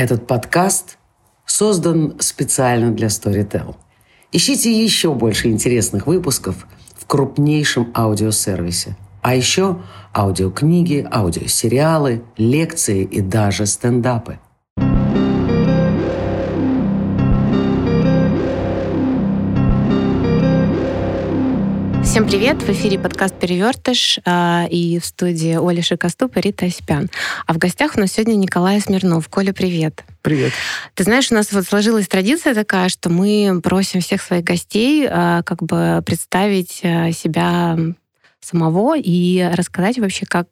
Этот подкаст создан специально для Storytel. Ищите еще больше интересных выпусков в крупнейшем аудиосервисе. А еще аудиокниги, аудиосериалы, лекции и даже стендапы – привет! В эфире подкаст «Перевертыш» а, и в студии Оля Шикоступ и Рита Осипян. А в гостях у нас сегодня Николай Смирнов. Коля, привет! Привет. Ты знаешь, у нас вот сложилась традиция такая, что мы просим всех своих гостей а, как бы представить а, себя самого и рассказать вообще, как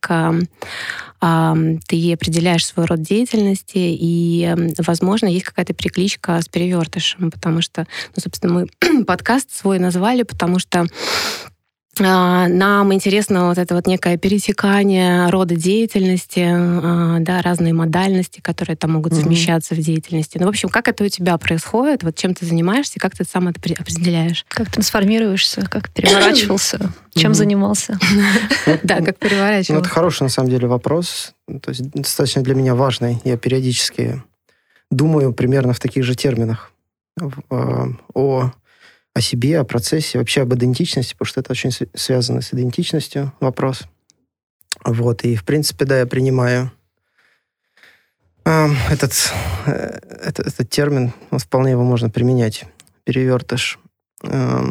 ты определяешь свой род деятельности, и, возможно, есть какая-то перекличка с перевертышем, потому что, ну, собственно, мы подкаст свой назвали, потому что нам интересно вот это вот некое пересекание рода деятельности, а, да, разные модальности, которые там могут совмещаться mm-hmm. в деятельности. Ну, в общем, как это у тебя происходит? Вот чем ты занимаешься, как ты сам это определяешь? Как трансформируешься, как переворачивался, чем занимался? Да, как переворачивался. Ну, это хороший, на самом деле, вопрос. То есть достаточно для меня важный. Я периодически думаю примерно в таких же терминах а, о о себе, о процессе, вообще об идентичности, потому что это очень связано с идентичностью вопрос. Вот, и, в принципе, да, я принимаю э, этот, э, этот, этот термин, ну, вполне его можно применять, перевертыш. Э,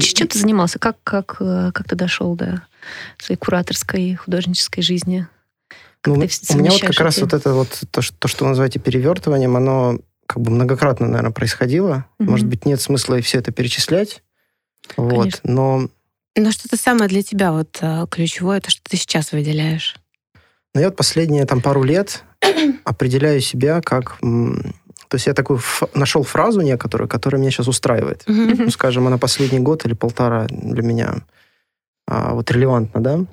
Чем ты занимался? Как, как, э, как ты дошел до своей кураторской, художнической жизни? Как ну, у меня вот как эти... раз вот это вот, то, что, то, что вы называете перевертыванием, оно как бы многократно, наверное, происходило. Mm-hmm. Может быть, нет смысла и все это перечислять. Вот, но... Но что-то самое для тебя вот э, ключевое, то, что ты сейчас выделяешь? Ну, я вот последние там пару лет определяю себя как... То есть я такую нашел фразу некоторую, которая меня сейчас устраивает. Mm-hmm. Ну, скажем, она последний год или полтора для меня а, вот релевантна, да?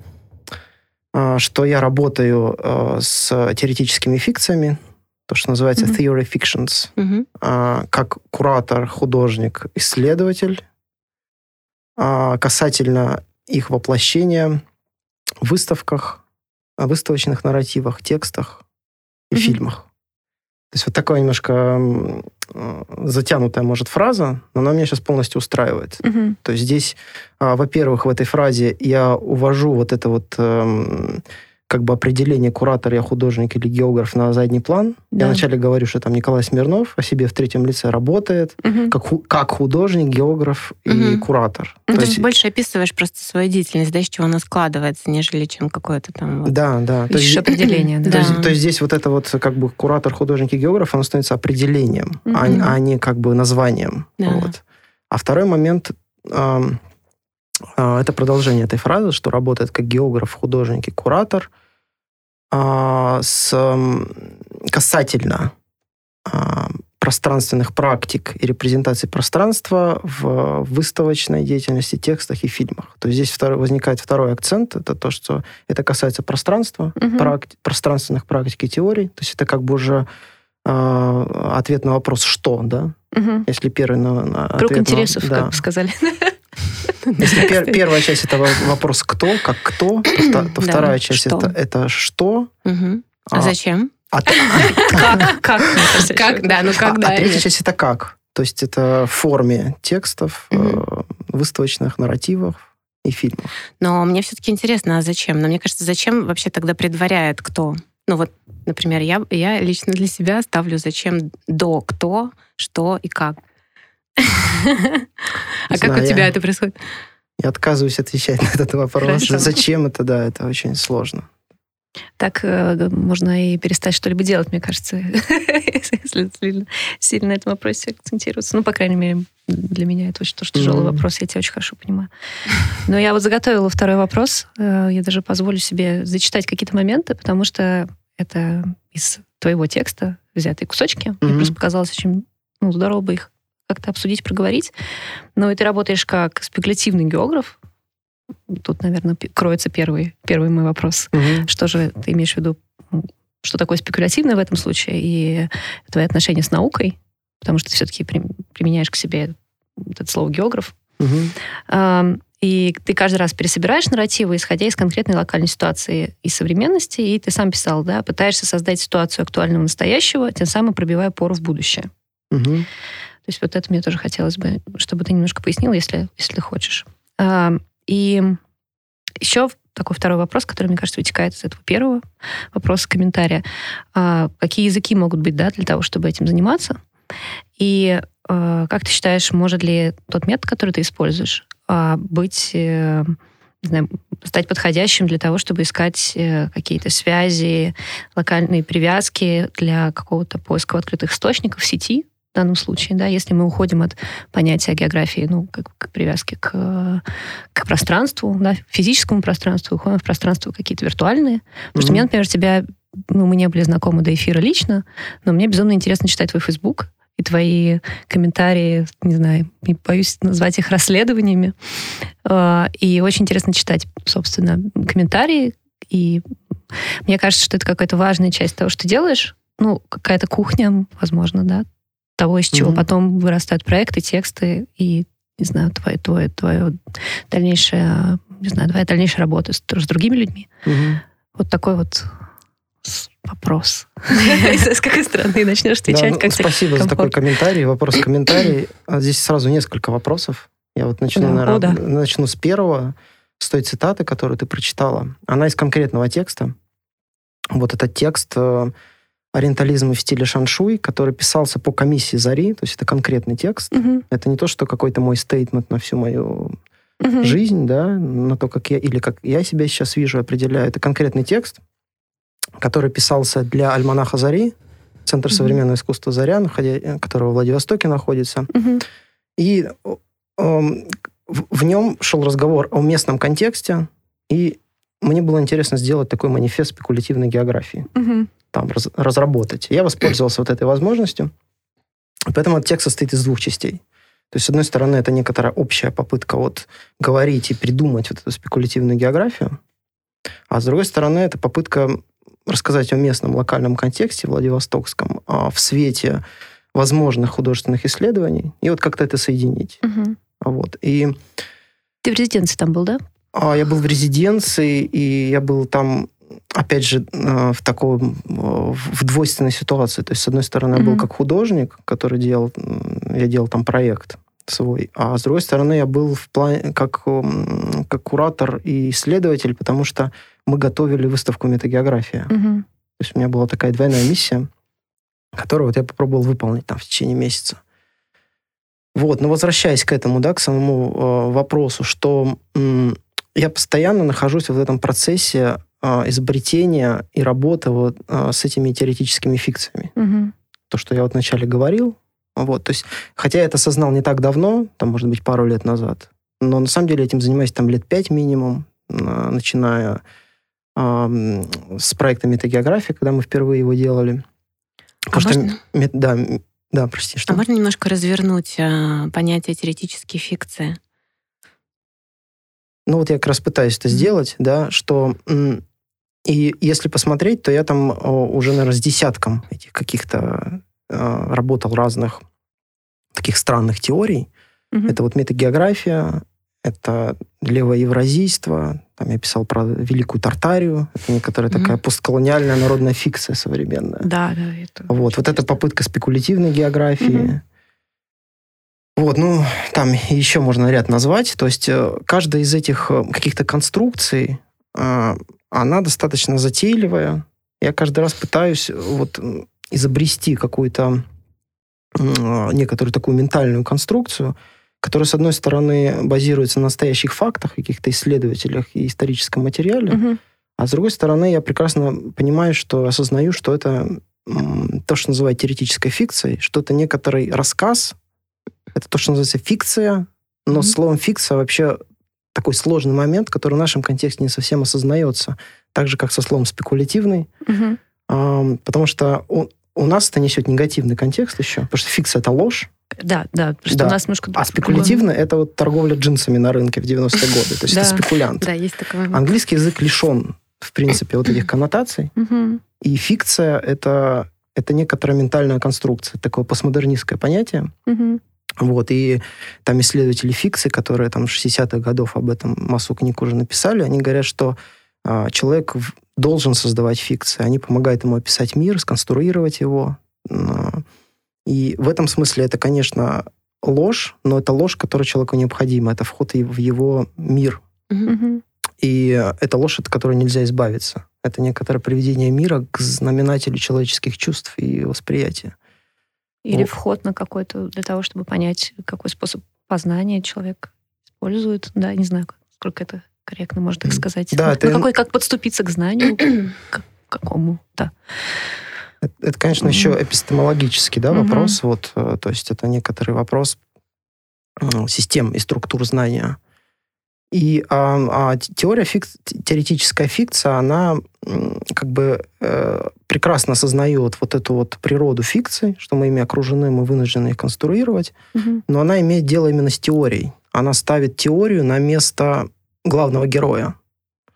А, что я работаю а, с теоретическими фикциями, то, что называется mm-hmm. theory fictions, mm-hmm. а, как куратор, художник, исследователь, а, касательно их воплощения в выставках, выставочных нарративах, текстах и mm-hmm. фильмах. То есть вот такая немножко затянутая, может, фраза, но она меня сейчас полностью устраивает. Mm-hmm. То есть здесь, а, во-первых, в этой фразе я увожу вот это вот... Как бы определение куратор, я художник или географ на задний план. Да. Я вначале говорю, что там Николай Смирнов о себе в третьем лице работает, угу. как, как художник, географ угу. и куратор. Ну, то, то есть больше описываешь просто свою деятельность, да, из чего она складывается, нежели чем какое-то там... Вот, да, да. То есть, определение. Да. То, есть, то есть здесь вот это вот как бы куратор, художник и географ, оно становится определением, угу. а, а не как бы названием. Да. Вот. А второй момент... Эм, это продолжение этой фразы, что работает как географ, художник и куратор, а, с, касательно а, пространственных практик и репрезентации пространства в выставочной деятельности, текстах и фильмах. То есть здесь второй, возникает второй акцент, это то, что это касается пространства, угу. практи, пространственных практик и теорий. То есть это как бы уже э, ответ на вопрос «что?», да? Угу. Если первый на, на Круг интересов, на, да. как бы сказали. Если пер, первая часть это вопрос кто, как кто, то, то вторая да, часть что? Это, это что. Угу. А, а зачем? А, как? Как? Как? Да, ну когда? А, а третья часть это как. То есть это в форме текстов, угу. выставочных нарративов и фильмов. Но мне все-таки интересно, а зачем? Но мне кажется, зачем вообще тогда предваряет кто? Ну вот, например, я, я лично для себя ставлю зачем до кто, что и как. А как у тебя это происходит? Я отказываюсь отвечать на этот вопрос. Зачем это, да, это очень сложно. Так э, можно и перестать что-либо делать, мне кажется, если сильно, сильно на этом вопросе акцентироваться. Ну, по крайней мере, для меня это очень тоже тяжелый mm-hmm. вопрос, я тебя очень хорошо понимаю. Но я вот заготовила второй вопрос. Э, я даже позволю себе зачитать какие-то моменты, потому что это из твоего текста взятые кусочки. Mm-hmm. Мне просто показалось очень ну, здорово бы их как-то обсудить, проговорить. Но и ты работаешь как спекулятивный географ. Тут, наверное, кроется первый, первый мой вопрос. Угу. Что же ты имеешь в виду, что такое спекулятивное в этом случае, и твои отношения с наукой, потому что ты все-таки применяешь к себе это слово географ. Угу. И ты каждый раз пересобираешь нарративы, исходя из конкретной локальной ситуации и современности, и ты сам писал, да, пытаешься создать ситуацию актуального настоящего, тем самым пробивая пору в будущее. Угу. То есть вот это мне тоже хотелось бы, чтобы ты немножко пояснил, если, если хочешь. А, и еще такой второй вопрос, который, мне кажется, вытекает из этого первого вопроса, комментария. А, какие языки могут быть да, для того, чтобы этим заниматься? И а, как ты считаешь, может ли тот метод, который ты используешь, а, быть, э, не знаю, стать подходящим для того, чтобы искать э, какие-то связи, локальные привязки для какого-то поиска открытых источников в сети, в данном случае, да, если мы уходим от понятия географии, ну, как, как привязки к, к пространству, да, физическому пространству, уходим в пространство какие-то виртуальные. Потому mm-hmm. что мне, например, тебя, ну, мы не были знакомы до эфира лично, но мне безумно интересно читать твой Facebook, и твои комментарии, не знаю, не боюсь назвать их расследованиями. А, и очень интересно читать, собственно, комментарии. И мне кажется, что это какая-то важная часть того, что ты делаешь. Ну, какая-то кухня, возможно, да, того, из чего mm-hmm. потом вырастают проекты, тексты и, не знаю, твое, твое, твое дальнейшее, не знаю, твоя дальнейшая работа с, с другими людьми. Mm-hmm. Вот такой вот вопрос. С какой стороны начнешь отвечать? Ну, спасибо за такой комментарий. Вопрос-комментарий. А здесь сразу несколько вопросов. Я вот начну, наверное, начну с первого, с той цитаты, которую ты прочитала. Она из конкретного текста. Вот этот текст э, ориентализм в стиле шаншуй, который писался по комиссии Зари, то есть это конкретный текст. Угу. Это не то, что какой-то мой стейтмент на всю мою угу. жизнь, да, на то, как я, или как я себя сейчас вижу, определяю. Это конкретный текст, который писался для альманаха «Зари», Центр mm-hmm. современного искусства «Заря», находя, который в Владивостоке находится. Mm-hmm. И э, в, в нем шел разговор о местном контексте, и мне было интересно сделать такой манифест спекулятивной географии. Mm-hmm. Там раз, разработать. Я воспользовался вот этой возможностью. Поэтому этот текст состоит из двух частей. То есть, с одной стороны, это некоторая общая попытка вот говорить и придумать вот эту спекулятивную географию, а с другой стороны, это попытка рассказать о местном локальном контексте Владивостокском а, в свете возможных художественных исследований и вот как-то это соединить. Угу. Вот. И... Ты в резиденции там был, да? А, я был в резиденции, и я был там опять же, а, в такой в двойственной ситуации. То есть, с одной стороны, я был как художник, который делал, я делал там проект свой, а с другой стороны, я был в плане как, как куратор и исследователь, потому что мы готовили выставку метагеография. Угу. То есть у меня была такая двойная миссия, которую вот я попробовал выполнить там в течение месяца. Вот, но возвращаясь к этому, да, к самому э, вопросу, что э, я постоянно нахожусь в этом процессе э, изобретения и работы вот э, с этими теоретическими фикциями. Угу. То, что я вот вначале говорил, вот, то есть, хотя я это осознал не так давно, там, может быть, пару лет назад, но на самом деле этим занимаюсь там лет пять минимум, начиная с проектом метагеография, когда мы впервые его делали. А можно... Что, да, да, прости, что? А можно немножко развернуть а, понятие теоретические фикции? Ну вот я как раз пытаюсь это сделать, да, что и если посмотреть, то я там уже, наверное, с десятком этих каких-то а, работал разных таких странных теорий. Mm-hmm. Это вот метагеография, это левоевразийство, там я писал про Великую Тартарию, это некоторая mm-hmm. такая постколониальная народная фикция современная. Да, да. Это вот, вот это попытка спекулятивной географии. Mm-hmm. Вот, ну, там еще можно ряд назвать. То есть э, каждая из этих э, каких-то конструкций, э, она достаточно затейливая. Я каждый раз пытаюсь вот изобрести какую-то некоторую такую ментальную конструкцию, которая, с одной стороны, базируется на настоящих фактах, каких-то исследователях и историческом материале, угу. а с другой стороны, я прекрасно понимаю, что осознаю, что это то, что называют теоретической фикцией, что это некоторый рассказ, это то, что называется фикция, но mm словом фикция вообще такой сложный момент, который в нашем контексте не совсем осознается, так же, как со словом спекулятивный, mm а, потому что у, у нас это несет негативный контекст еще, потому что фикция — это ложь, да, да, просто да. у нас немножко... А спекулятивно это вот торговля джинсами на рынке в 90-е годы. То есть это спекулянт. Да, есть такое. Английский язык лишен, в принципе, вот этих коннотаций. И фикция это, это некоторая ментальная конструкция, такое постмодернистское понятие. Вот, и там исследователи фикции, которые там 60-х годов об этом массу книг уже написали, они говорят, что а, человек должен создавать фикции. Они помогают ему описать мир, сконструировать его. А, и в этом смысле это, конечно, ложь, но это ложь, которая человеку необходима. Это вход в его мир. Mm-hmm. И это ложь, от которой нельзя избавиться. Это некоторое приведение мира к знаменателю человеческих чувств и восприятия. Или вот. вход на какой-то, для того, чтобы понять, какой способ познания человек использует. Да, не знаю, сколько это корректно можно так сказать. Да, ну, ты... какой, как подступиться к знанию, к какому, да. Это, это конечно, mm-hmm. еще эпистемологический да, вопрос. Mm-hmm. Вот, э, то есть это некоторый вопрос систем и структур знания. И а, а теория фик, теоретическая фикция, она как бы э, прекрасно осознает вот эту вот природу фикции, что мы ими окружены, мы вынуждены их конструировать, угу. но она имеет дело именно с теорией. Она ставит теорию на место главного героя.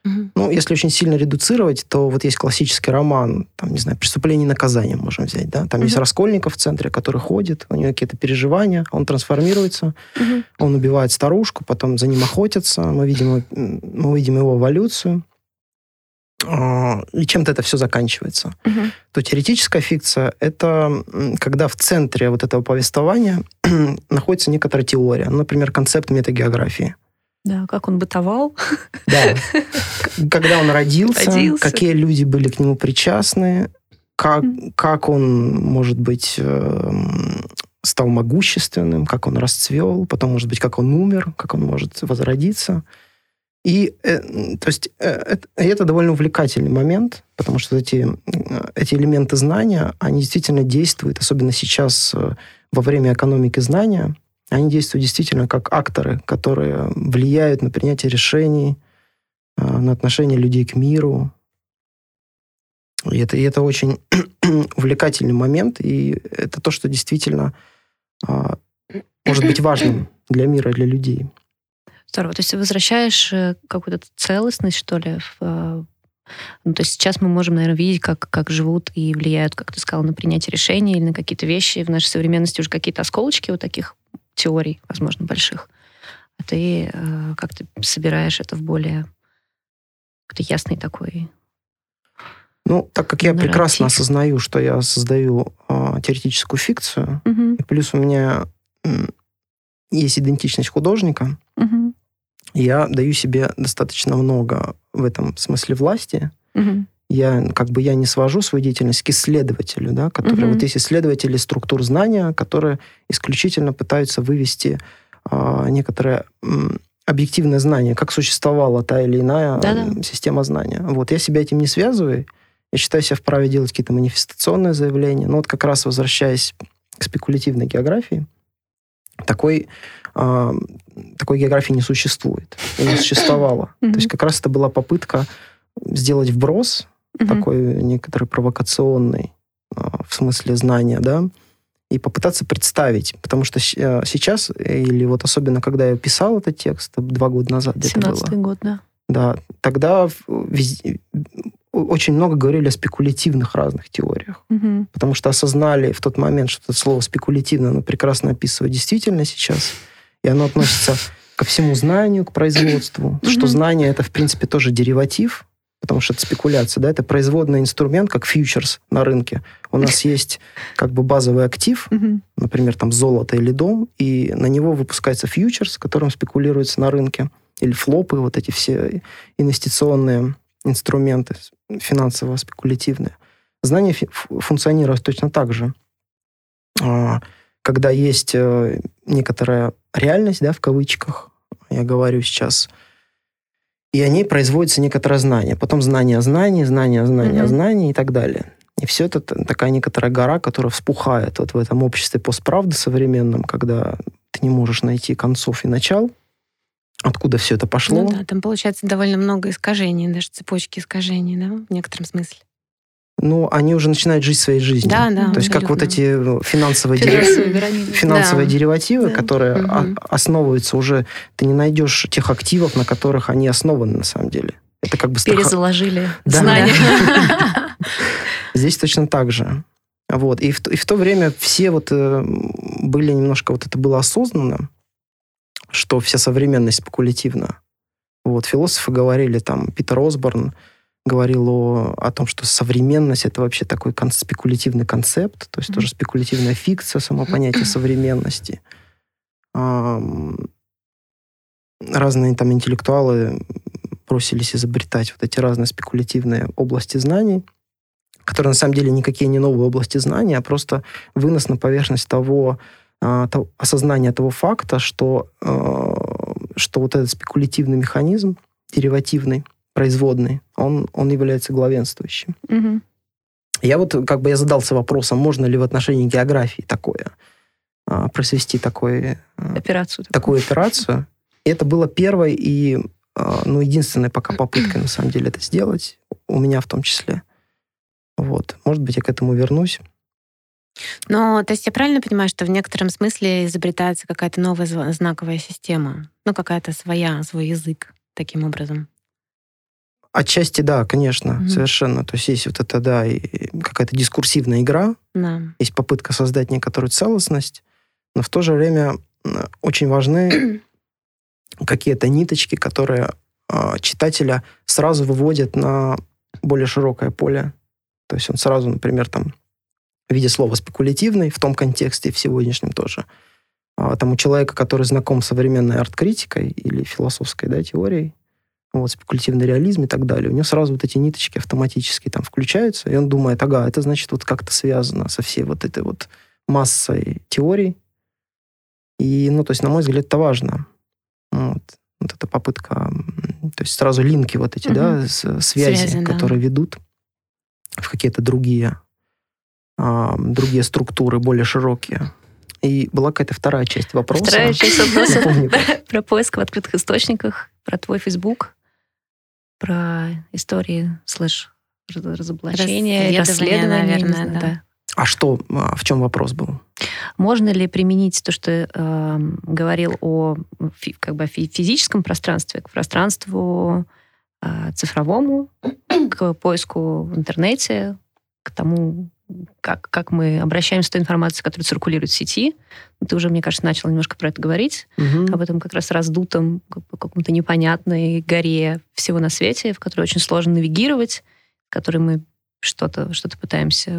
Ну, если очень сильно редуцировать, то вот есть классический роман, там, не знаю, «Преступление и наказание» можем взять, да? Там есть Раскольников в центре, который ходит, у него какие-то переживания, он трансформируется, он убивает старушку, потом за ним охотятся, мы видим, мы видим его эволюцию, а, и чем-то это все заканчивается. Угу. То теоретическая фикция — это когда в центре вот этого повествования находится некоторая теория, например, концепт метагеографии. Да, как он бытовал. Да. Когда он родился, родился, какие люди были к нему причастны, как, как он, может быть, эм, стал могущественным, как он расцвел, потом, может быть, как он умер, как он может возродиться. И э, то есть э, это, это довольно увлекательный момент, потому что эти, эти элементы знания, они действительно действуют, особенно сейчас э, во время экономики знания, они действуют действительно как акторы, которые влияют на принятие решений, а, на отношение людей к миру. И это, и это очень увлекательный момент, и это то, что действительно а, может быть важным для мира, для людей. Здорово. То есть ты возвращаешь э, какую-то целостность, что ли, в, э, ну, то есть сейчас мы можем, наверное, видеть, как, как живут и влияют, как ты сказал, на принятие решений или на какие-то вещи в нашей современности, уже какие-то осколочки вот таких теорий, возможно, больших. А ты э, как то собираешь это в более какой-то ясный такой ну, так как я нарратив. прекрасно осознаю, что я создаю э, теоретическую фикцию, угу. и плюс у меня э, есть идентичность художника, угу. я даю себе достаточно много в этом смысле власти. Угу я как бы я не свожу свою деятельность к исследователю, да, который угу. вот есть исследователи структур знания, которые исключительно пытаются вывести а, некоторое объективное знание, как существовала та или иная Да-да. система знания. Вот я себя этим не связываю. Я считаю себя вправе делать какие-то манифестационные заявления. Но вот как раз возвращаясь к спекулятивной географии, такой, э, такой географии не существует и не существовало. То есть как раз это была попытка сделать вброс угу. такой некоторый провокационный а, в смысле знания, да, и попытаться представить, потому что а, сейчас, или вот особенно когда я писал этот текст, два года назад где-то было. год, да. Да, тогда везде, очень много говорили о спекулятивных разных теориях, угу. потому что осознали в тот момент, что это слово спекулятивно, оно прекрасно описывает действительно сейчас, и оно относится ко всему знанию, к производству, что знание это в принципе тоже дериватив, потому что это спекуляция, да, это производный инструмент, как фьючерс на рынке. У нас есть как бы базовый актив, например, там золото или дом, и на него выпускается фьючерс, которым спекулируется на рынке, или флопы, вот эти все инвестиционные инструменты финансово-спекулятивные. Знание функционирует точно так же. А, когда есть э, некоторая реальность, да, в кавычках, я говорю сейчас, и о ней производится некоторое знание. Потом знание о знании, знание о знании mm-hmm. о знании и так далее. И все это такая некоторая гора, которая вспухает вот в этом обществе постправды современном, когда ты не можешь найти концов и начал, откуда все это пошло. Ну да, там получается довольно много искажений, даже цепочки искажений, да, в некотором смысле ну, они уже начинают жить своей жизнью. Да, да. То есть как вот эти э, финансовые, финансовые, финансовые да. деривативы, да. которые угу. основываются уже, ты не найдешь тех активов, на которых они основаны на самом деле. Это как бы страх... перезаложили да. знания. Здесь точно так же. Вот. И, в, и в то время все вот э, были немножко, вот это было осознанно, что вся современность спекулятивна. Вот. Философы говорили, там, Питер Осборн говорил о, о том, что современность — это вообще такой кон- спекулятивный концепт, то есть mm-hmm. тоже спекулятивная фикция, само понятие современности. разные там интеллектуалы бросились изобретать вот эти разные спекулятивные области знаний, которые на самом деле никакие не новые области знаний, а просто вынос на поверхность того, а, того осознания того факта, что, а, что вот этот спекулятивный механизм, деривативный, производный, он, он является главенствующим. Угу. Я вот как бы я задался вопросом, можно ли в отношении географии такое а, произвести такой, операцию, такую операцию. И это было первой и ну, единственной пока попыткой, на самом деле, это сделать, у меня в том числе. Вот. Может быть, я к этому вернусь. Но, то есть я правильно понимаю, что в некотором смысле изобретается какая-то новая знаковая система? Ну, какая-то своя, свой язык таким образом? Отчасти да, конечно, угу. совершенно. То есть есть вот это, да, какая-то дискурсивная игра, да. есть попытка создать некоторую целостность, но в то же время очень важны какие-то ниточки, которые э, читателя сразу выводят на более широкое поле то есть он сразу, например, там в виде слова спекулятивный в том контексте в сегодняшнем тоже. А, там у человека, который знаком с современной арт-критикой или философской да, теорией, вот, спекулятивный реализм и так далее, у него сразу вот эти ниточки автоматически там включаются, и он думает, ага, это значит вот как-то связано со всей вот этой вот массой теорий. И, ну, то есть, на мой взгляд, это важно. Вот, вот эта попытка, то есть сразу линки вот эти, угу. да, связи, Связи, которые да. ведут в какие-то другие, а, другие структуры, более широкие. И была какая-то вторая часть вопроса. Вторая часть вопроса про поиск в открытых источниках, про твой Facebook, про истории слэш разоблачения, расследования, наверное, да. А что, а, в чем вопрос был? Можно ли применить то, что э, говорил о как бы физическом пространстве, к пространству а, цифровому, к поиску в интернете, к тому, как, как мы обращаемся с той информацией, которая циркулирует в сети. Ты уже, мне кажется, начал немножко про это говорить, угу. об этом как раз раздутом, каком-то непонятной горе всего на свете, в которой очень сложно навигировать, в которой мы что-то что пытаемся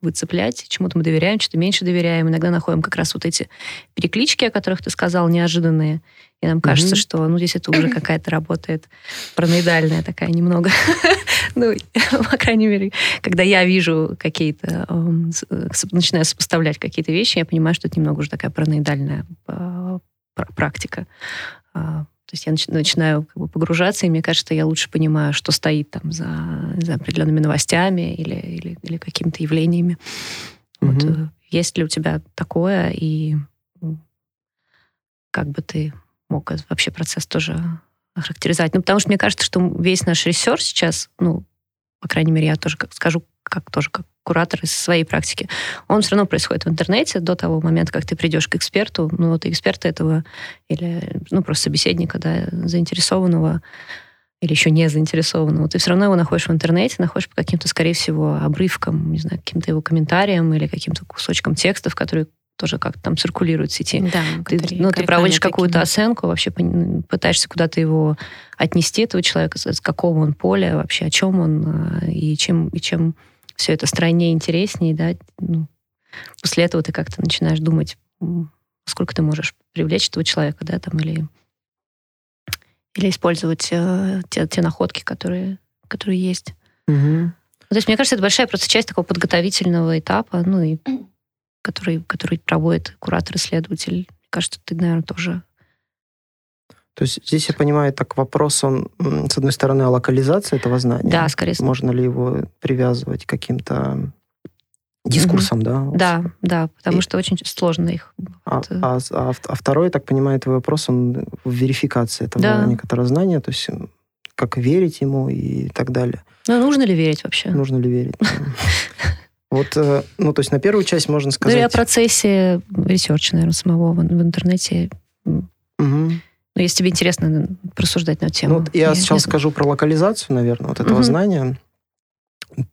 выцеплять, чему-то мы доверяем, что-то меньше доверяем. Иногда находим как раз вот эти переклички, о которых ты сказал, неожиданные. И нам кажется, mm-hmm. что ну, здесь это уже какая-то работает параноидальная такая немного. ну, по крайней мере, когда я вижу какие-то, э, начинаю сопоставлять какие-то вещи, я понимаю, что это немного уже такая параноидальная э, практика. А, то есть я начинаю как бы погружаться, и мне кажется, что я лучше понимаю, что стоит там за, за определенными новостями или, или, или какими-то явлениями. Вот, э, есть ли у тебя такое, и как бы ты мог вообще процесс тоже охарактеризовать? Ну, потому что мне кажется, что весь наш research сейчас, ну, по крайней мере, я тоже как скажу, как тоже как куратор из своей практики, он все равно происходит в интернете до того момента, как ты придешь к эксперту, ну, вот эксперта этого или, ну, просто собеседника, да, заинтересованного или еще не заинтересованного, ты все равно его находишь в интернете, находишь по каким-то, скорее всего, обрывкам, не знаю, каким-то его комментариям или каким-то кусочкам текстов, которые тоже как-то там циркулируют в сети. Да, ты, ну, ты проводишь какую-то оценку, вообще пытаешься куда-то его отнести, этого человека, с какого он поля, вообще о чем он, а, и чем, и чем все это стройнее, интереснее, да, ну, после этого ты как-то начинаешь думать, сколько ты можешь привлечь этого человека, да, там, или, или использовать э, те, те находки, которые, которые есть. Угу. То есть, мне кажется, это большая просто часть такого подготовительного этапа, ну, и который, который проводит куратор-исследователь. Мне кажется, ты, наверное, тоже то есть здесь, я понимаю, так вопрос, он, с одной стороны, о локализации этого знания. Да, скорее всего. Можно ли его привязывать к каким-то дискурсам, mm-hmm. да? Да, да, потому и... что очень сложно их... А, а, а, а второй, я так понимаю, твой вопрос, он в верификации этого да. некоторого знания, то есть как верить ему и так далее. Ну, нужно ли верить вообще? Нужно ли верить? Вот, э, ну, то есть на первую часть можно сказать... Ну, и о процессе research а, наверное, самого в интернете. Угу. Но если тебе интересно просуждать на тему. Ну, вот я, я сейчас скажу про локализацию, наверное, вот этого угу. знания.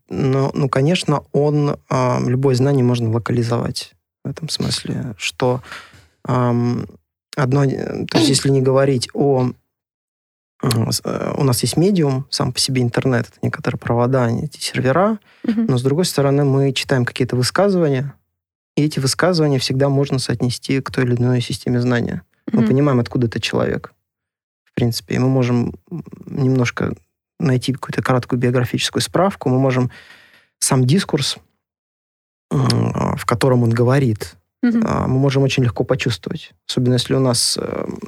но, ну, конечно, он, э, любое знание можно локализовать в этом смысле, что э, одно, то есть если не говорить о у нас есть медиум, сам по себе интернет, это некоторые провода, эти сервера, угу. но с другой стороны мы читаем какие-то высказывания, и эти высказывания всегда можно соотнести к той или иной системе знания. Угу. Мы понимаем, откуда это человек, в принципе, и мы можем немножко найти какую-то краткую биографическую справку, мы можем сам дискурс, в котором он говорит, угу. мы можем очень легко почувствовать. Особенно если у нас эм,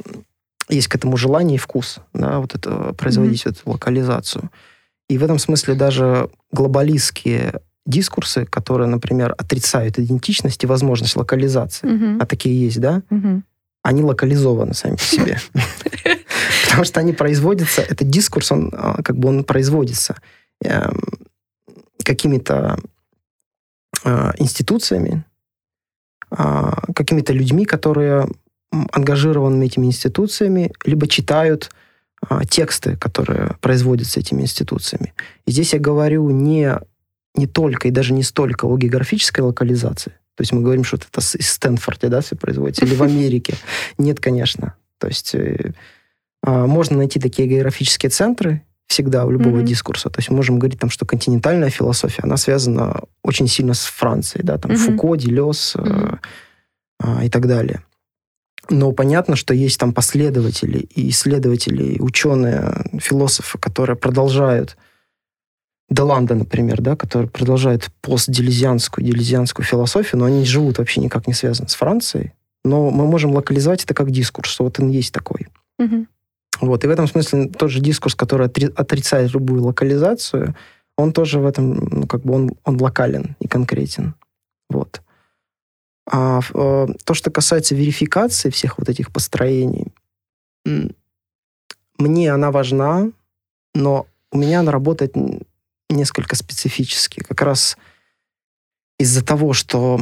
есть к этому желание и вкус, да, вот это производить mm-hmm. эту локализацию. И в этом смысле даже глобалистские дискурсы, которые, например, отрицают идентичность и возможность локализации, mm-hmm. а такие есть, да, mm-hmm. они локализованы сами по себе. Потому что они производятся, этот дискурс, он а, как бы он производится эм, какими-то а, институциями, а, какими-то людьми, которые ангажированными этими институциями, либо читают а, тексты, которые производятся этими институциями. И здесь я говорю не, не только и даже не столько о географической локализации. То есть мы говорим, что это из Стэнфорда да, все производится, или в Америке. Нет, конечно. То есть э, а, можно найти такие географические центры всегда у любого mm-hmm. дискурса. То есть мы можем говорить, там, что континентальная философия, она связана очень сильно с Францией, да, там mm-hmm. Фуко, Делес mm-hmm. э, и так далее. Но понятно, что есть там последователи и исследователи, и ученые, философы, которые продолжают Деланда, например, да, которые продолжают постделезианскую, делезианскую философию, но они живут вообще никак не связаны с Францией. Но мы можем локализовать это как дискурс, что вот он есть такой. Угу. Вот. И в этом смысле тот же дискурс, который отрицает любую локализацию, он тоже в этом, ну, как бы он, он локален и конкретен. Вот. А э, то, что касается верификации всех вот этих построений, мне она важна, но у меня она работает несколько специфически. Как раз из-за того, что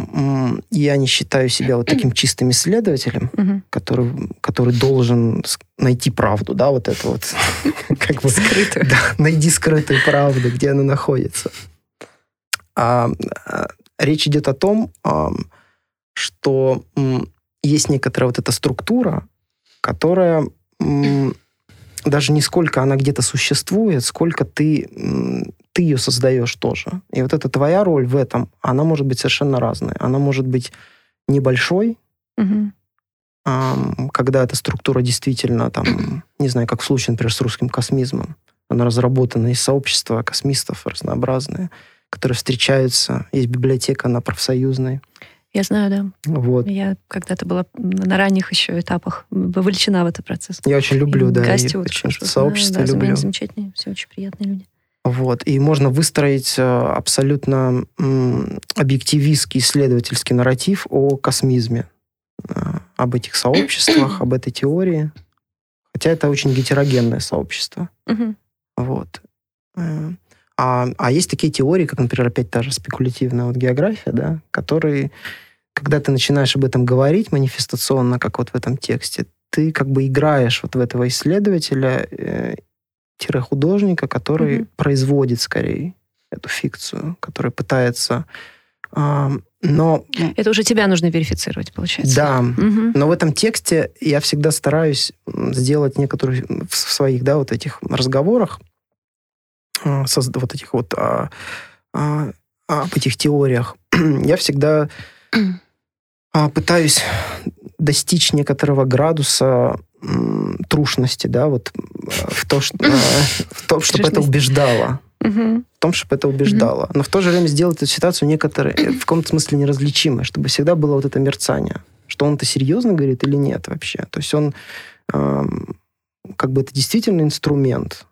я не считаю себя вот таким чистым исследователем, угу. который, который должен найти правду, да, вот это вот. Как бы, скрытую. Да, найди скрытую правду, где она находится. А, а, речь идет о том, а, что есть некоторая вот эта структура, которая даже не сколько она где-то существует, сколько ты, ты ее создаешь тоже. И вот эта твоя роль в этом, она может быть совершенно разная. Она может быть небольшой, угу. когда эта структура действительно, там, не знаю, как в случае, например, с русским космизмом, она разработана из сообщества космистов разнообразные, которые встречаются. Есть библиотека, она профсоюзная. Я знаю, да. Вот. Я когда-то была на ранних еще этапах вовлечена в этот процесс. Я очень люблю, и да. Гости очень сообщество да, люблю. Замечательные, все очень приятные люди. Вот. И можно выстроить э, абсолютно объективистский исследовательский нарратив о космизме, э, об этих сообществах, об этой теории. Хотя это очень гетерогенное сообщество. Вот. Э, а, а есть такие теории, как, например, опять та же спекулятивная вот география, да, которые когда ты начинаешь об этом говорить манифестационно, как вот в этом тексте, ты как бы играешь вот в этого исследователя, э, художника, который mm-hmm. производит скорее эту фикцию, который пытается... Э, но... Это уже тебя нужно верифицировать, получается. Да, угу. но в этом тексте я всегда стараюсь сделать некоторые в своих, да, вот этих разговорах, э, вот этих вот а, а, об этих теориях, я всегда а, пытаюсь достичь некоторого градуса трушности, да, вот в, то, что, в том, чтобы это убеждало. В том, чтобы это убеждало. Но в то же время сделать эту ситуацию некоторой, э, в каком-то смысле неразличимой, чтобы всегда было вот это мерцание. Что он это серьезно говорит или нет вообще. То есть он как бы это действительно инструмент.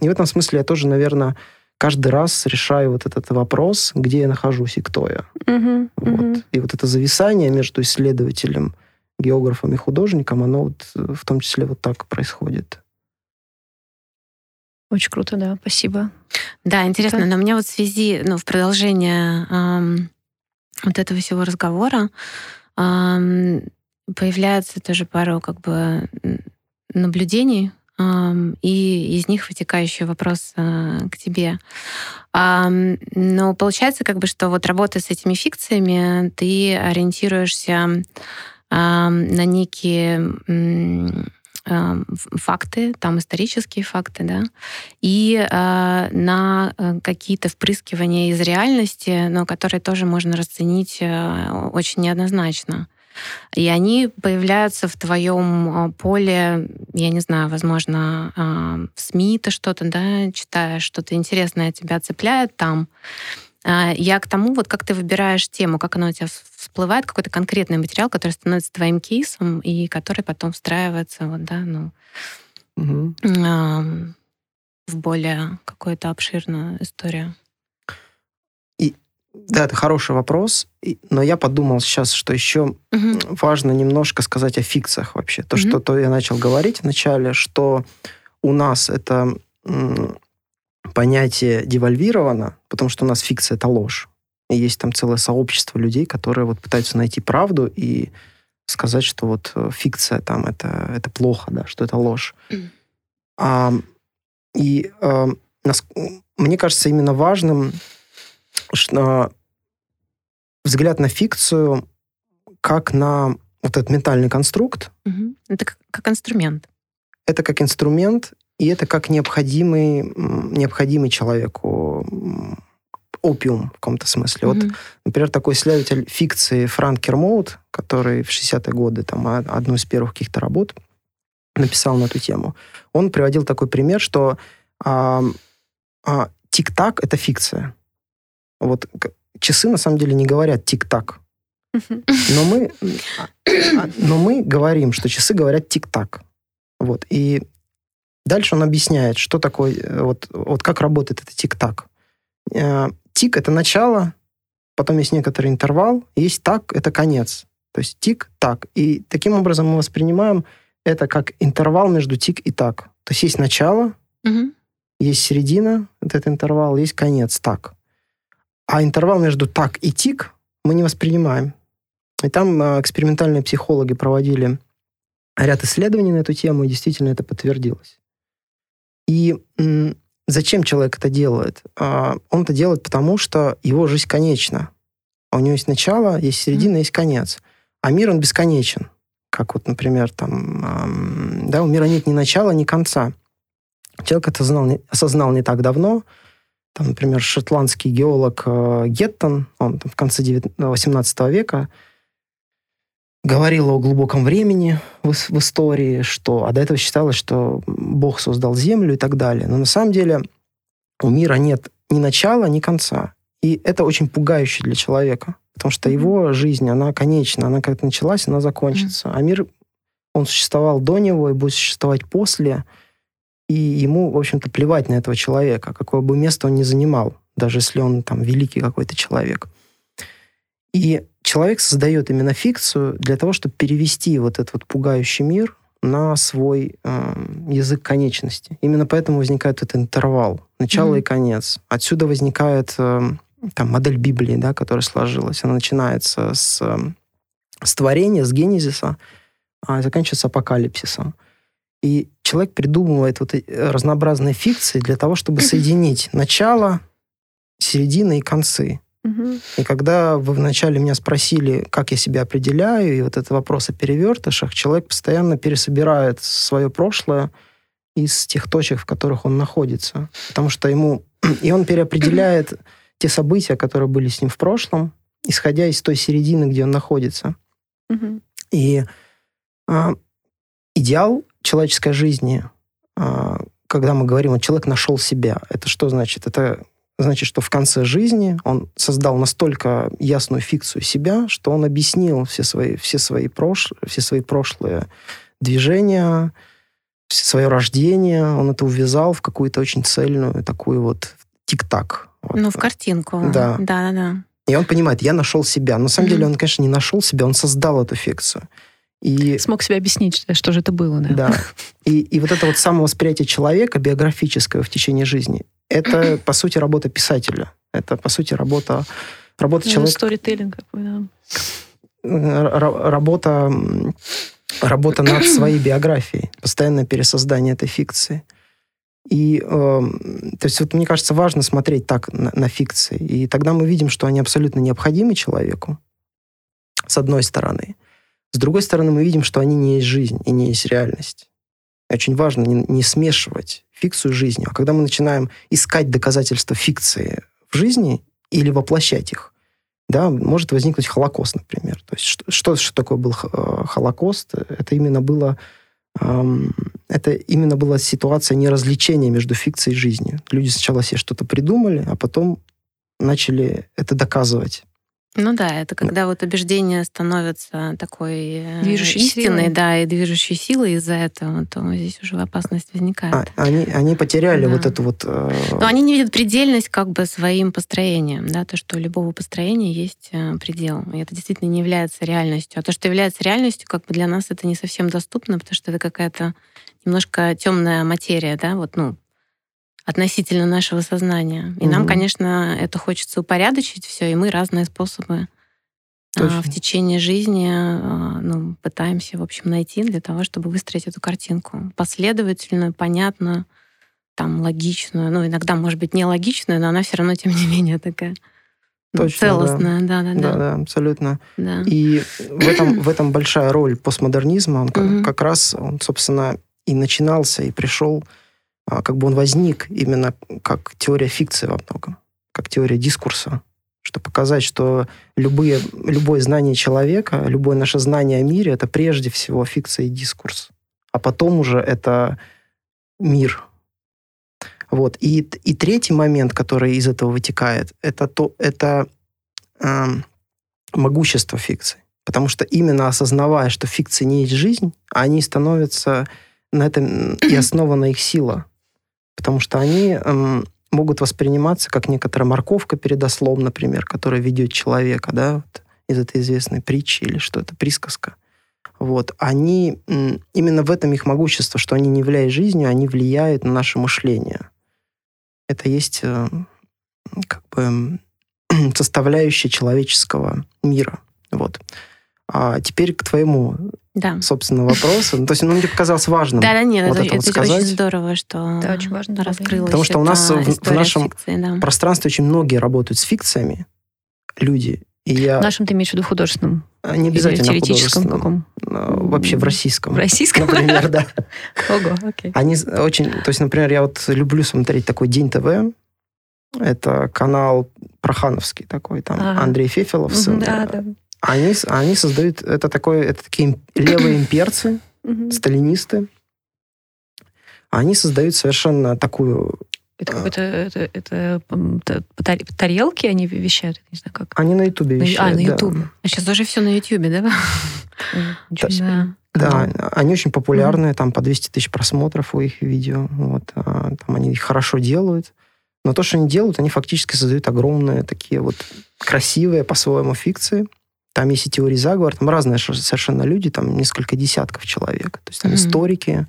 И в этом смысле я тоже, наверное, каждый раз решаю вот этот вопрос, где я нахожусь и кто я. Угу, вот. Угу. И вот это зависание между исследователем, географом и художником, оно вот в том числе вот так происходит. Очень круто, да, спасибо. Да, интересно, да. но у меня вот в связи, ну, в продолжение эм, вот этого всего разговора эм, появляется тоже пару как бы наблюдений и из них вытекающий вопрос э, к тебе. Но получается, как бы, что вот работая с этими фикциями, ты ориентируешься на некие факты, там исторические факты, да, и э, на какие-то впрыскивания из реальности, но которые тоже можно расценить э, очень неоднозначно. И они появляются в твоем поле, я не знаю, возможно, в СМИ ты что-то, да, читаешь, что-то интересное тебя цепляет там. Я к тому, вот как ты выбираешь тему, как она у тебя всплывает какой-то конкретный материал, который становится твоим кейсом и который потом встраивается вот, да, ну, угу. в более какую-то обширную историю. Да, это хороший вопрос, но я подумал сейчас, что еще угу. важно немножко сказать о фикциях вообще. То, угу. что то я начал говорить вначале, что у нас это понятие девальвировано, потому что у нас фикция — это ложь. И есть там целое сообщество людей, которые вот пытаются найти правду и сказать, что вот э, фикция там это, это плохо, да, что это ложь. Mm. А, и а, нас, мне кажется именно важным что, взгляд на фикцию как на вот этот ментальный конструкт. Mm-hmm. Это как, как инструмент. Это как инструмент, и это как необходимый, необходимый человеку опиум в каком-то смысле. Mm-hmm. Вот, например, такой исследователь фикции Франк Кермоут, который в 60-е годы там, одну из первых каких-то работ написал на эту тему, он приводил такой пример, что а, а, тик-так — это фикция. Вот часы на самом деле не говорят тик-так. Но мы, а, но мы говорим, что часы говорят тик-так. Вот. И дальше он объясняет, что такое, э, вот, вот как работает это тик-так. Э, тик — это начало, потом есть некоторый интервал, есть так — это конец. То есть тик, так. И таким образом мы воспринимаем это как интервал между тик и так. То есть есть начало, угу. есть середина, вот этот интервал, есть конец, так. А интервал между так и тик мы не воспринимаем. И там э, экспериментальные психологи проводили ряд исследований на эту тему, и действительно это подтвердилось. И Зачем человек это делает? А, он это делает потому, что его жизнь конечна. У него есть начало, есть середина, mm есть конец. А мир, он бесконечен. Как вот, например, там, да, у мира нет ни начала, ни конца. Человек это знал, осознал не так давно. Там, например, шотландский геолог э, Геттон, он там, в конце 18 века говорила о глубоком времени в, в истории, что, а до этого считалось, что Бог создал Землю и так далее. Но на самом деле у мира нет ни начала, ни конца. И это очень пугающе для человека, потому что его жизнь, она конечна, она как-то началась, она закончится. А мир, он существовал до него и будет существовать после, и ему, в общем-то, плевать на этого человека, какое бы место он ни занимал, даже если он там великий какой-то человек. И человек создает именно фикцию для того, чтобы перевести вот этот вот пугающий мир на свой э, язык конечности. Именно поэтому возникает этот интервал, начало mm-hmm. и конец. Отсюда возникает э, там модель Библии, да, которая сложилась. Она начинается с, э, с творения, с генезиса, а заканчивается апокалипсисом. И человек придумывает вот разнообразные фикции для того, чтобы соединить начало, середину и концы. И когда вы вначале меня спросили, как я себя определяю, и вот этот вопрос о перевертышах, человек постоянно пересобирает свое прошлое из тех точек, в которых он находится. Потому что ему... И он переопределяет те события, которые были с ним в прошлом, исходя из той середины, где он находится. И а, идеал человеческой жизни, а, когда мы говорим, вот человек нашел себя, это что значит? Это значит, что в конце жизни он создал настолько ясную фикцию себя, что он объяснил все свои, все свои, прош... все свои прошлые движения, все свое рождение, он это увязал в какую-то очень цельную такую вот тик-так. Вот. Ну, в картинку. Да. Да, да, да. И он понимает, я нашел себя. Но на самом mm-hmm. деле он, конечно, не нашел себя, он создал эту фикцию. И... Смог себе объяснить, что же это было, да? Да. И, и вот это вот самовосприятие человека биографическое в течение жизни, это, по сути, работа писателя. Это, по сути, работа, работа ну, человека... Сторителлинг какой, да. Работа, работа над своей биографией. постоянное пересоздание этой фикции. И, э, то есть, вот мне кажется, важно смотреть так на, на фикции. И тогда мы видим, что они абсолютно необходимы человеку, с одной стороны. С другой стороны, мы видим, что они не есть жизнь и не есть реальность. Очень важно не, не смешивать фикцию с жизнью. А когда мы начинаем искать доказательства фикции в жизни или воплощать их, да, может возникнуть Холокост, например. То есть что, что, такое был э, Холокост? Это именно было это именно была ситуация неразличения между фикцией и жизнью. Люди сначала себе что-то придумали, а потом начали это доказывать. Ну да, это когда вот убеждение становится такой э, движущей истиной, силой. да, и движущей силой из-за этого, то здесь уже опасность возникает. А, они, они потеряли Да. вот эту вот... э, Но они не видят предельность как бы своим построением, да, то, что у любого построения есть э, предел. И это действительно не является реальностью. А то, что является реальностью, как бы для нас это не совсем доступно, потому что это какая-то немножко темная материя, да, вот, ну, относительно нашего сознания. И нам, Мгм. конечно, это хочется упорядочить все, и мы разные способы а, Точно. в течение жизни а, ну, пытаемся, в общем, найти для того, чтобы выстроить эту картинку последовательную, понятную, там, логичную. Ну, иногда, может быть, нелогичную, но она все равно, тем не менее, такая ну, Точно, да. целостная. Да, да, да, да. да, абсолютно. да. И в этом, в этом большая роль постмодернизма. Он как, Мгм. как раз, он, собственно, и начинался, и пришел, как бы он возник именно как теория фикции во многом, как теория дискурса, чтобы показать, что любые, любое знание человека, любое наше знание о мире, это прежде всего фикция и дискурс. А потом уже это мир. Вот. И, и третий момент, который из этого вытекает, это, то, это эм, могущество фикции. Потому что именно осознавая, что фикции не есть жизнь, они становятся на этом и основана их сила. Потому что они эм, могут восприниматься как некоторая морковка перед ослом, например, которая ведет человека, да, вот, из этой известной притчи или что это, присказка. Вот. Они, м, именно в этом их могущество, что они, не являясь жизнью, они влияют на наше мышление. Это есть э, как бы м, составляющая человеческого мира. Вот. А теперь к твоему, Да. собственно, вопросу. Ну, То есть, ну, мне показалось важным. Да, да, нет, вот это, это вот это сказать. очень здорово, что Да, очень важно, раскрылось. Потому что у нас в- в нашем фикции, да. Пространстве очень многие работают с фикциями, люди. И я В нашем ты имеешь в виду художественном? а, не обязательно Или теоретическом художественном, каком? а, вообще в российском. В российском? Например, да. Ого, окей. Они очень... То есть, например, я вот люблю смотреть такой «День ТВ». Это канал прохановский такой, там Ага. Андрей Фефелов. сын. Да, да. Они, они создают... Это, такой, это такие левые имперцы, сталинисты. Они создают совершенно такую... Это А. какой-то это, это, м, та- по тар- по тарелке они вещают, не знаю как. Они на Ютубе ю- вещают. а, на да. Ютубе. А сейчас уже все на Ютьюбе, да? М, ничего себе. Да. Да, они очень популярные, там по 200 тысяч просмотров у их видео. Вот, а, там они их хорошо делают. Но то, что они делают, они фактически создают огромные такие вот красивые по-своему фикции. Там есть и теории заговора, там разные совершенно люди, там несколько десятков человек. То есть там Мгм. историки,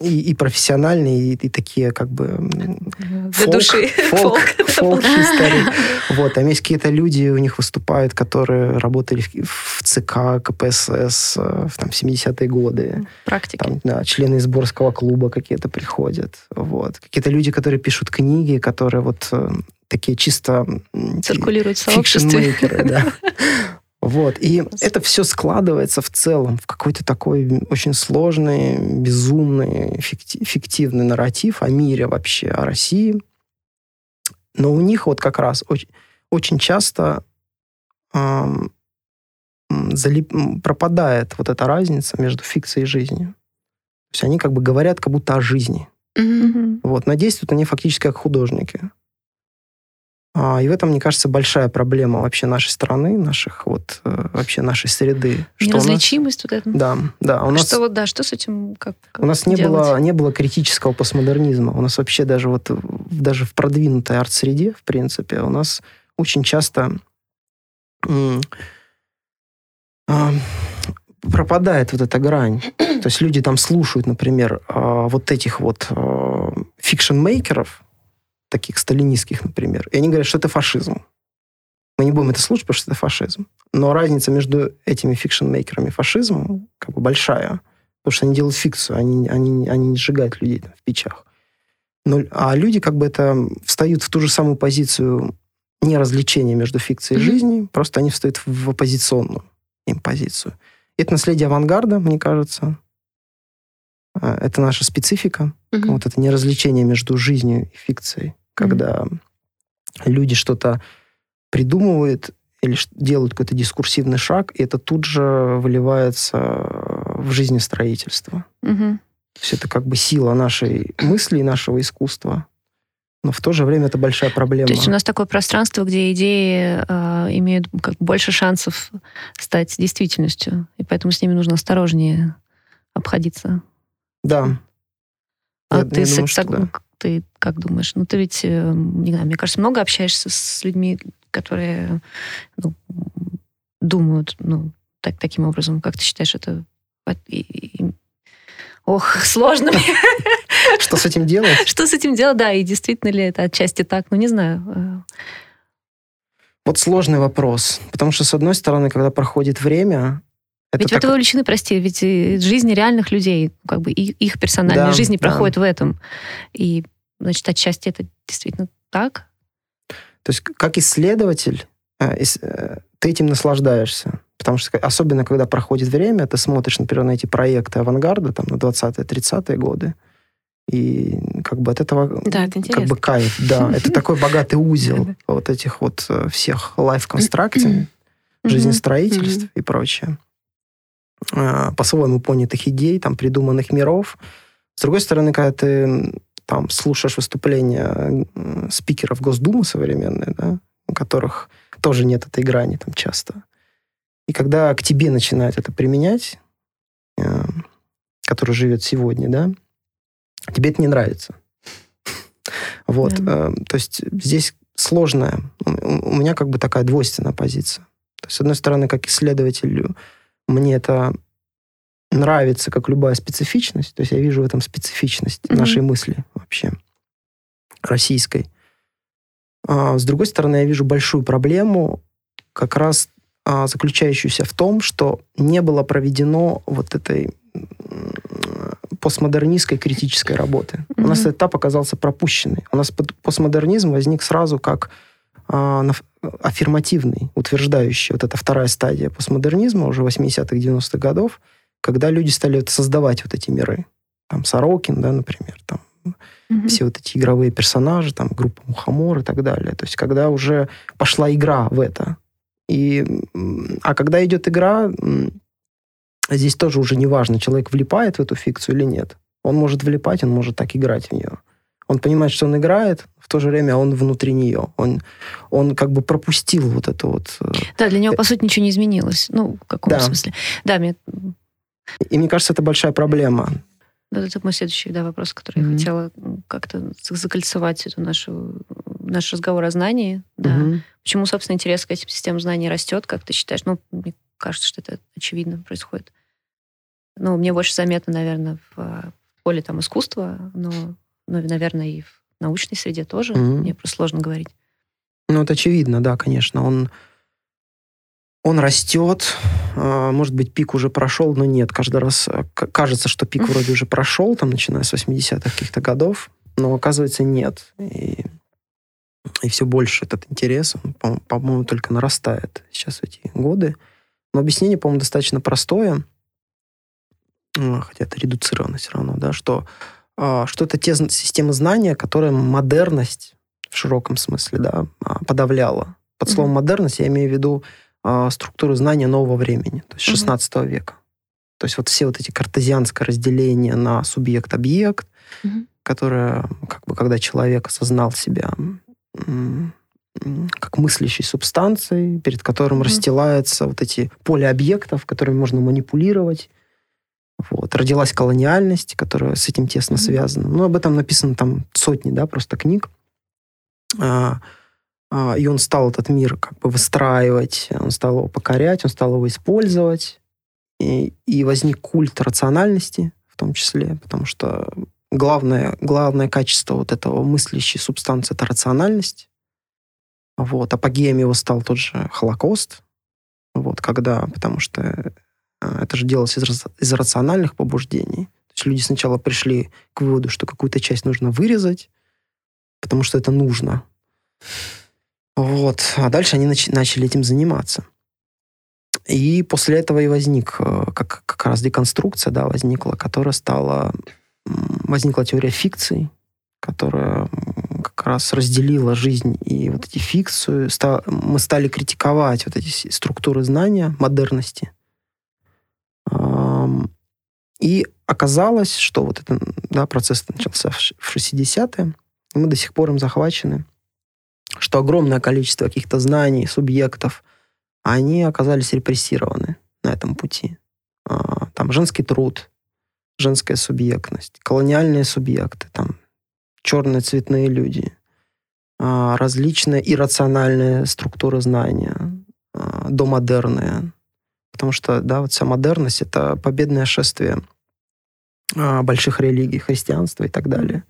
и, и профессиональные, и, и такие как бы Для фолк, души. фолк, фолк history. Вот, там есть какие-то люди, у них выступают, которые работали в, в ЦК, КПСС э, в там, 70-е годы. Практики. Там, да, члены из Борского клуба какие-то приходят. Вот. Какие-то люди, которые пишут книги, которые вот э, такие чисто... Циркулируют в сообществе. да. Вот. И это все складывается в целом в какой-то такой очень сложный, безумный, фикти- фиктивный нарратив о мире вообще, о России. Но у них вот как раз очень, очень часто ам, м, залип- пропадает вот эта разница между фикцией и жизнью. То есть они как бы говорят как будто о жизни. Мгм. Вот, но действуют они фактически как художники. А, и в этом, мне кажется, большая проблема вообще нашей страны, наших вот э, вообще нашей среды. Что у нас- Неразличимость вот это. Да, да. У нас, Что вот, да, что с этим как у нас не делать? было, не было критического постмодернизма. У нас вообще даже вот даже в продвинутой арт-среде, в принципе, у нас очень часто м, а, пропадает вот эта грань. То есть люди там слушают, например, а, вот этих вот fiction-maker ов, таких сталинистских, например, и они говорят, что это фашизм. Мы не будем это слушать, потому что это фашизм. Но разница между этими fiction-maker ами и фашизмом как бы большая. Потому что они делают фикцию, они, они, они не сжигают людей там, в печах. Но, а люди как бы это встают в ту же самую позицию не развлечения между фикцией и жизнью, просто они встают в оппозиционную им позицию. Это наследие авангарда, мне кажется. А, это наша специфика. Mm-hmm. Вот это не развлечение между жизнью и фикцией. Когда mm-hmm. люди что-то придумывают или делают какой-то дискурсивный шаг, и это тут же выливается в жизнестроительство. Mm-hmm. То есть это как бы сила нашей мысли и нашего искусства. Но в то же время это большая проблема. То есть у нас такое пространство, где идеи э, имеют как больше шансов стать действительностью, и поэтому с ними нужно осторожнее обходиться. Да. А я, ты, я с, думаю, так, да. ты как думаешь? Ну, ты ведь, э, не знаю, мне кажется, много общаешься с людьми, которые ну, думают ну, так, таким образом. Как ты считаешь, это... Ох, сложно. Что с этим делать? Что с этим делать, да, и действительно ли это отчасти так, ну, не знаю. Э. Вот сложный вопрос, потому что, с одной стороны, когда проходит время, это ведь так... в это вовлечены, прости, ведь жизни реальных людей, как бы их, их персональные да, жизни да. проходят в этом. И, значит, отчасти это действительно так. То есть, как исследователь, э, э, ты этим наслаждаешься. Потому что, особенно когда проходит время, ты смотришь, например, на эти проекты авангарда там, на 20-е, 30-е годы, и как бы от этого да, это как бы кайф. Да, это такой богатый узел вот этих вот э, всех лайф-констракций, жизнестроительств и прочее. А, по-своему понятых идей, там, придуманных миров. С другой стороны, когда ты там слушаешь выступления спикеров Госдумы современные, да, у которых тоже нет этой грани там часто. И когда к тебе начинают это применять, э, который живет сегодня, да, тебе это не нравится. Вот. Э, то есть здесь сложная. У меня как бы такая двойственная позиция. То есть, с одной стороны, как исследователю, мне это нравится, как любая специфичность. То есть я вижу в этом специфичность mm-hmm. нашей мысли вообще российской. А с другой стороны, я вижу большую проблему, как раз а, заключающуюся в том, что не было проведено вот этой постмодернистской критической работы. Mm-hmm. У нас этап оказался пропущенный. У нас постмодернизм возник сразу как аффирмативный, утверждающий. Вот эта вторая стадия постмодернизма уже 80-х, 90-х годов, когда люди стали создавать вот эти миры. Там Сорокин, да, например, там mm-hmm. все вот эти игровые персонажи, там группа Мухомор и так далее. То есть когда уже пошла игра в это. И, а когда идет игра, здесь тоже уже не важно, человек влипает в эту фикцию или нет. Он может влипать, он может так играть в нее. Он понимает, что он играет, в то же время он внутри нее. Он, он как бы пропустил вот это вот... Э, да, для него, по сути, ничего не изменилось. Ну, в каком да. смысле? Да, мне... И мне кажется, это большая проблема. Ну, это мой следующий да, вопрос, который mm-hmm. я хотела как-то закольцевать эту нашу, наш разговор о знании. Да. Mm-hmm. Почему, собственно, интерес к этим системам знаний растет, как ты считаешь? Ну, мне кажется, что это очевидно происходит. Ну, мне больше заметно, наверное, в поле там искусства, но, ну, наверное, и в научной среде тоже. Mm-hmm. Мне просто сложно говорить. Ну, это очевидно, да, конечно. Он, он растет. А, может быть, пик уже прошел, но нет. Каждый раз э, кажется, что пик вроде уже прошел, там, начиная с 80-х каких-то годов, но оказывается нет. И, и все больше этот интерес, он, по-моему, только нарастает сейчас в эти годы. Но объяснение, по-моему, достаточно простое – хотя это редуцировано все равно, да, что, что это те системы знания, которые модерность в широком смысле да, а, подавляла. Под словом mm-hmm. модерность я имею в виду а, структуру знания нового времени, то есть 16 mm-hmm. века. То есть вот все вот эти картезианское разделение на субъект-объект, mm-hmm. которое, как бы, когда человек осознал себя как мыслящей субстанцией, перед которым mm-hmm. расстилаются вот эти поле объектов, которыми можно манипулировать, вот. Родилась колониальность, которая с этим тесно mm-hmm. связана. Ну, об этом написано там сотни, да, просто книг. А, а, и он стал этот мир как бы выстраивать, он стал его покорять, он стал его использовать. И, и возник культ рациональности в том числе, потому что главное, главное качество вот этого мыслящей субстанции – это рациональность. Вот. Апогеем его стал тот же Холокост. Вот. когда, потому что это же делалось из, из рациональных побуждений. То есть люди сначала пришли к выводу, что какую-то часть нужно вырезать, потому что это нужно. Вот. А дальше они нач- начали этим заниматься. И после этого и возник, э, как, как раз деконструкция, да, возникла, которая стала, возникла теория фикций, которая как раз разделила жизнь и вот эти фикцию. Мы стали критиковать вот эти структуры знания, модерности. И оказалось, что вот этот да, процесс начался в 60-е, и мы до сих пор им захвачены, что огромное количество каких-то знаний, субъектов, они оказались репрессированы на этом пути. А, там женский труд, женская субъектность, колониальные субъекты, там черные цветные люди, а, различные иррациональные структуры знания, а, домодерные. Потому что, да, вот вся модерность — это победное шествие а, больших религий, христианства и так далее,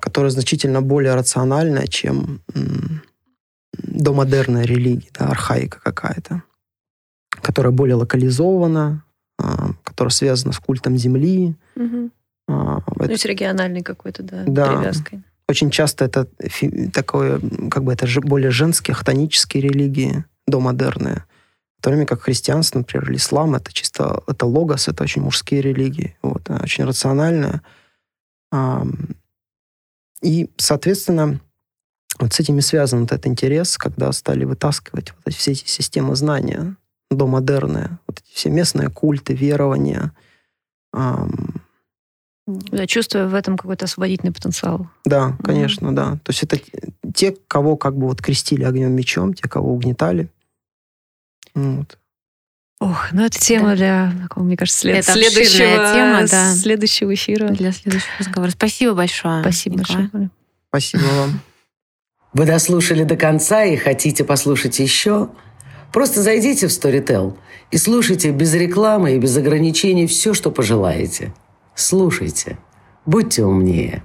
которое значительно более рациональное, чем домодерная религия, да, архаика какая-то, которая более локализована, которая связана с культом земли, угу. А, ну, это... региональный какой-то, да, да. привязкой. Очень часто это такое, как бы это более женские, хтонические религии, домодерные. В то время как христианство, например, или ислам, это чисто, это логос, это очень мужские религии, вот, очень рациональная. И, соответственно, вот с этими связан вот этот интерес, когда стали вытаскивать вот эти, все эти системы знания домодерные, вот эти все местные культы, верования, да, чувствую в этом какой-то освободительный потенциал. Да, конечно, mm да. То есть это те, кого как бы вот крестили огнем мечом, те, кого угнетали. Вот. Ох, ну это тема да. для, мне кажется, след... это следующего, тема, да. следующего эфира. Для следующего разговора. Спасибо большое. Спасибо Николай. большое. Спасибо вам. Вы дослушали до конца и хотите послушать еще? Просто зайдите в Storytel и слушайте без рекламы и без ограничений все, что пожелаете. Слушайте, будьте умнее.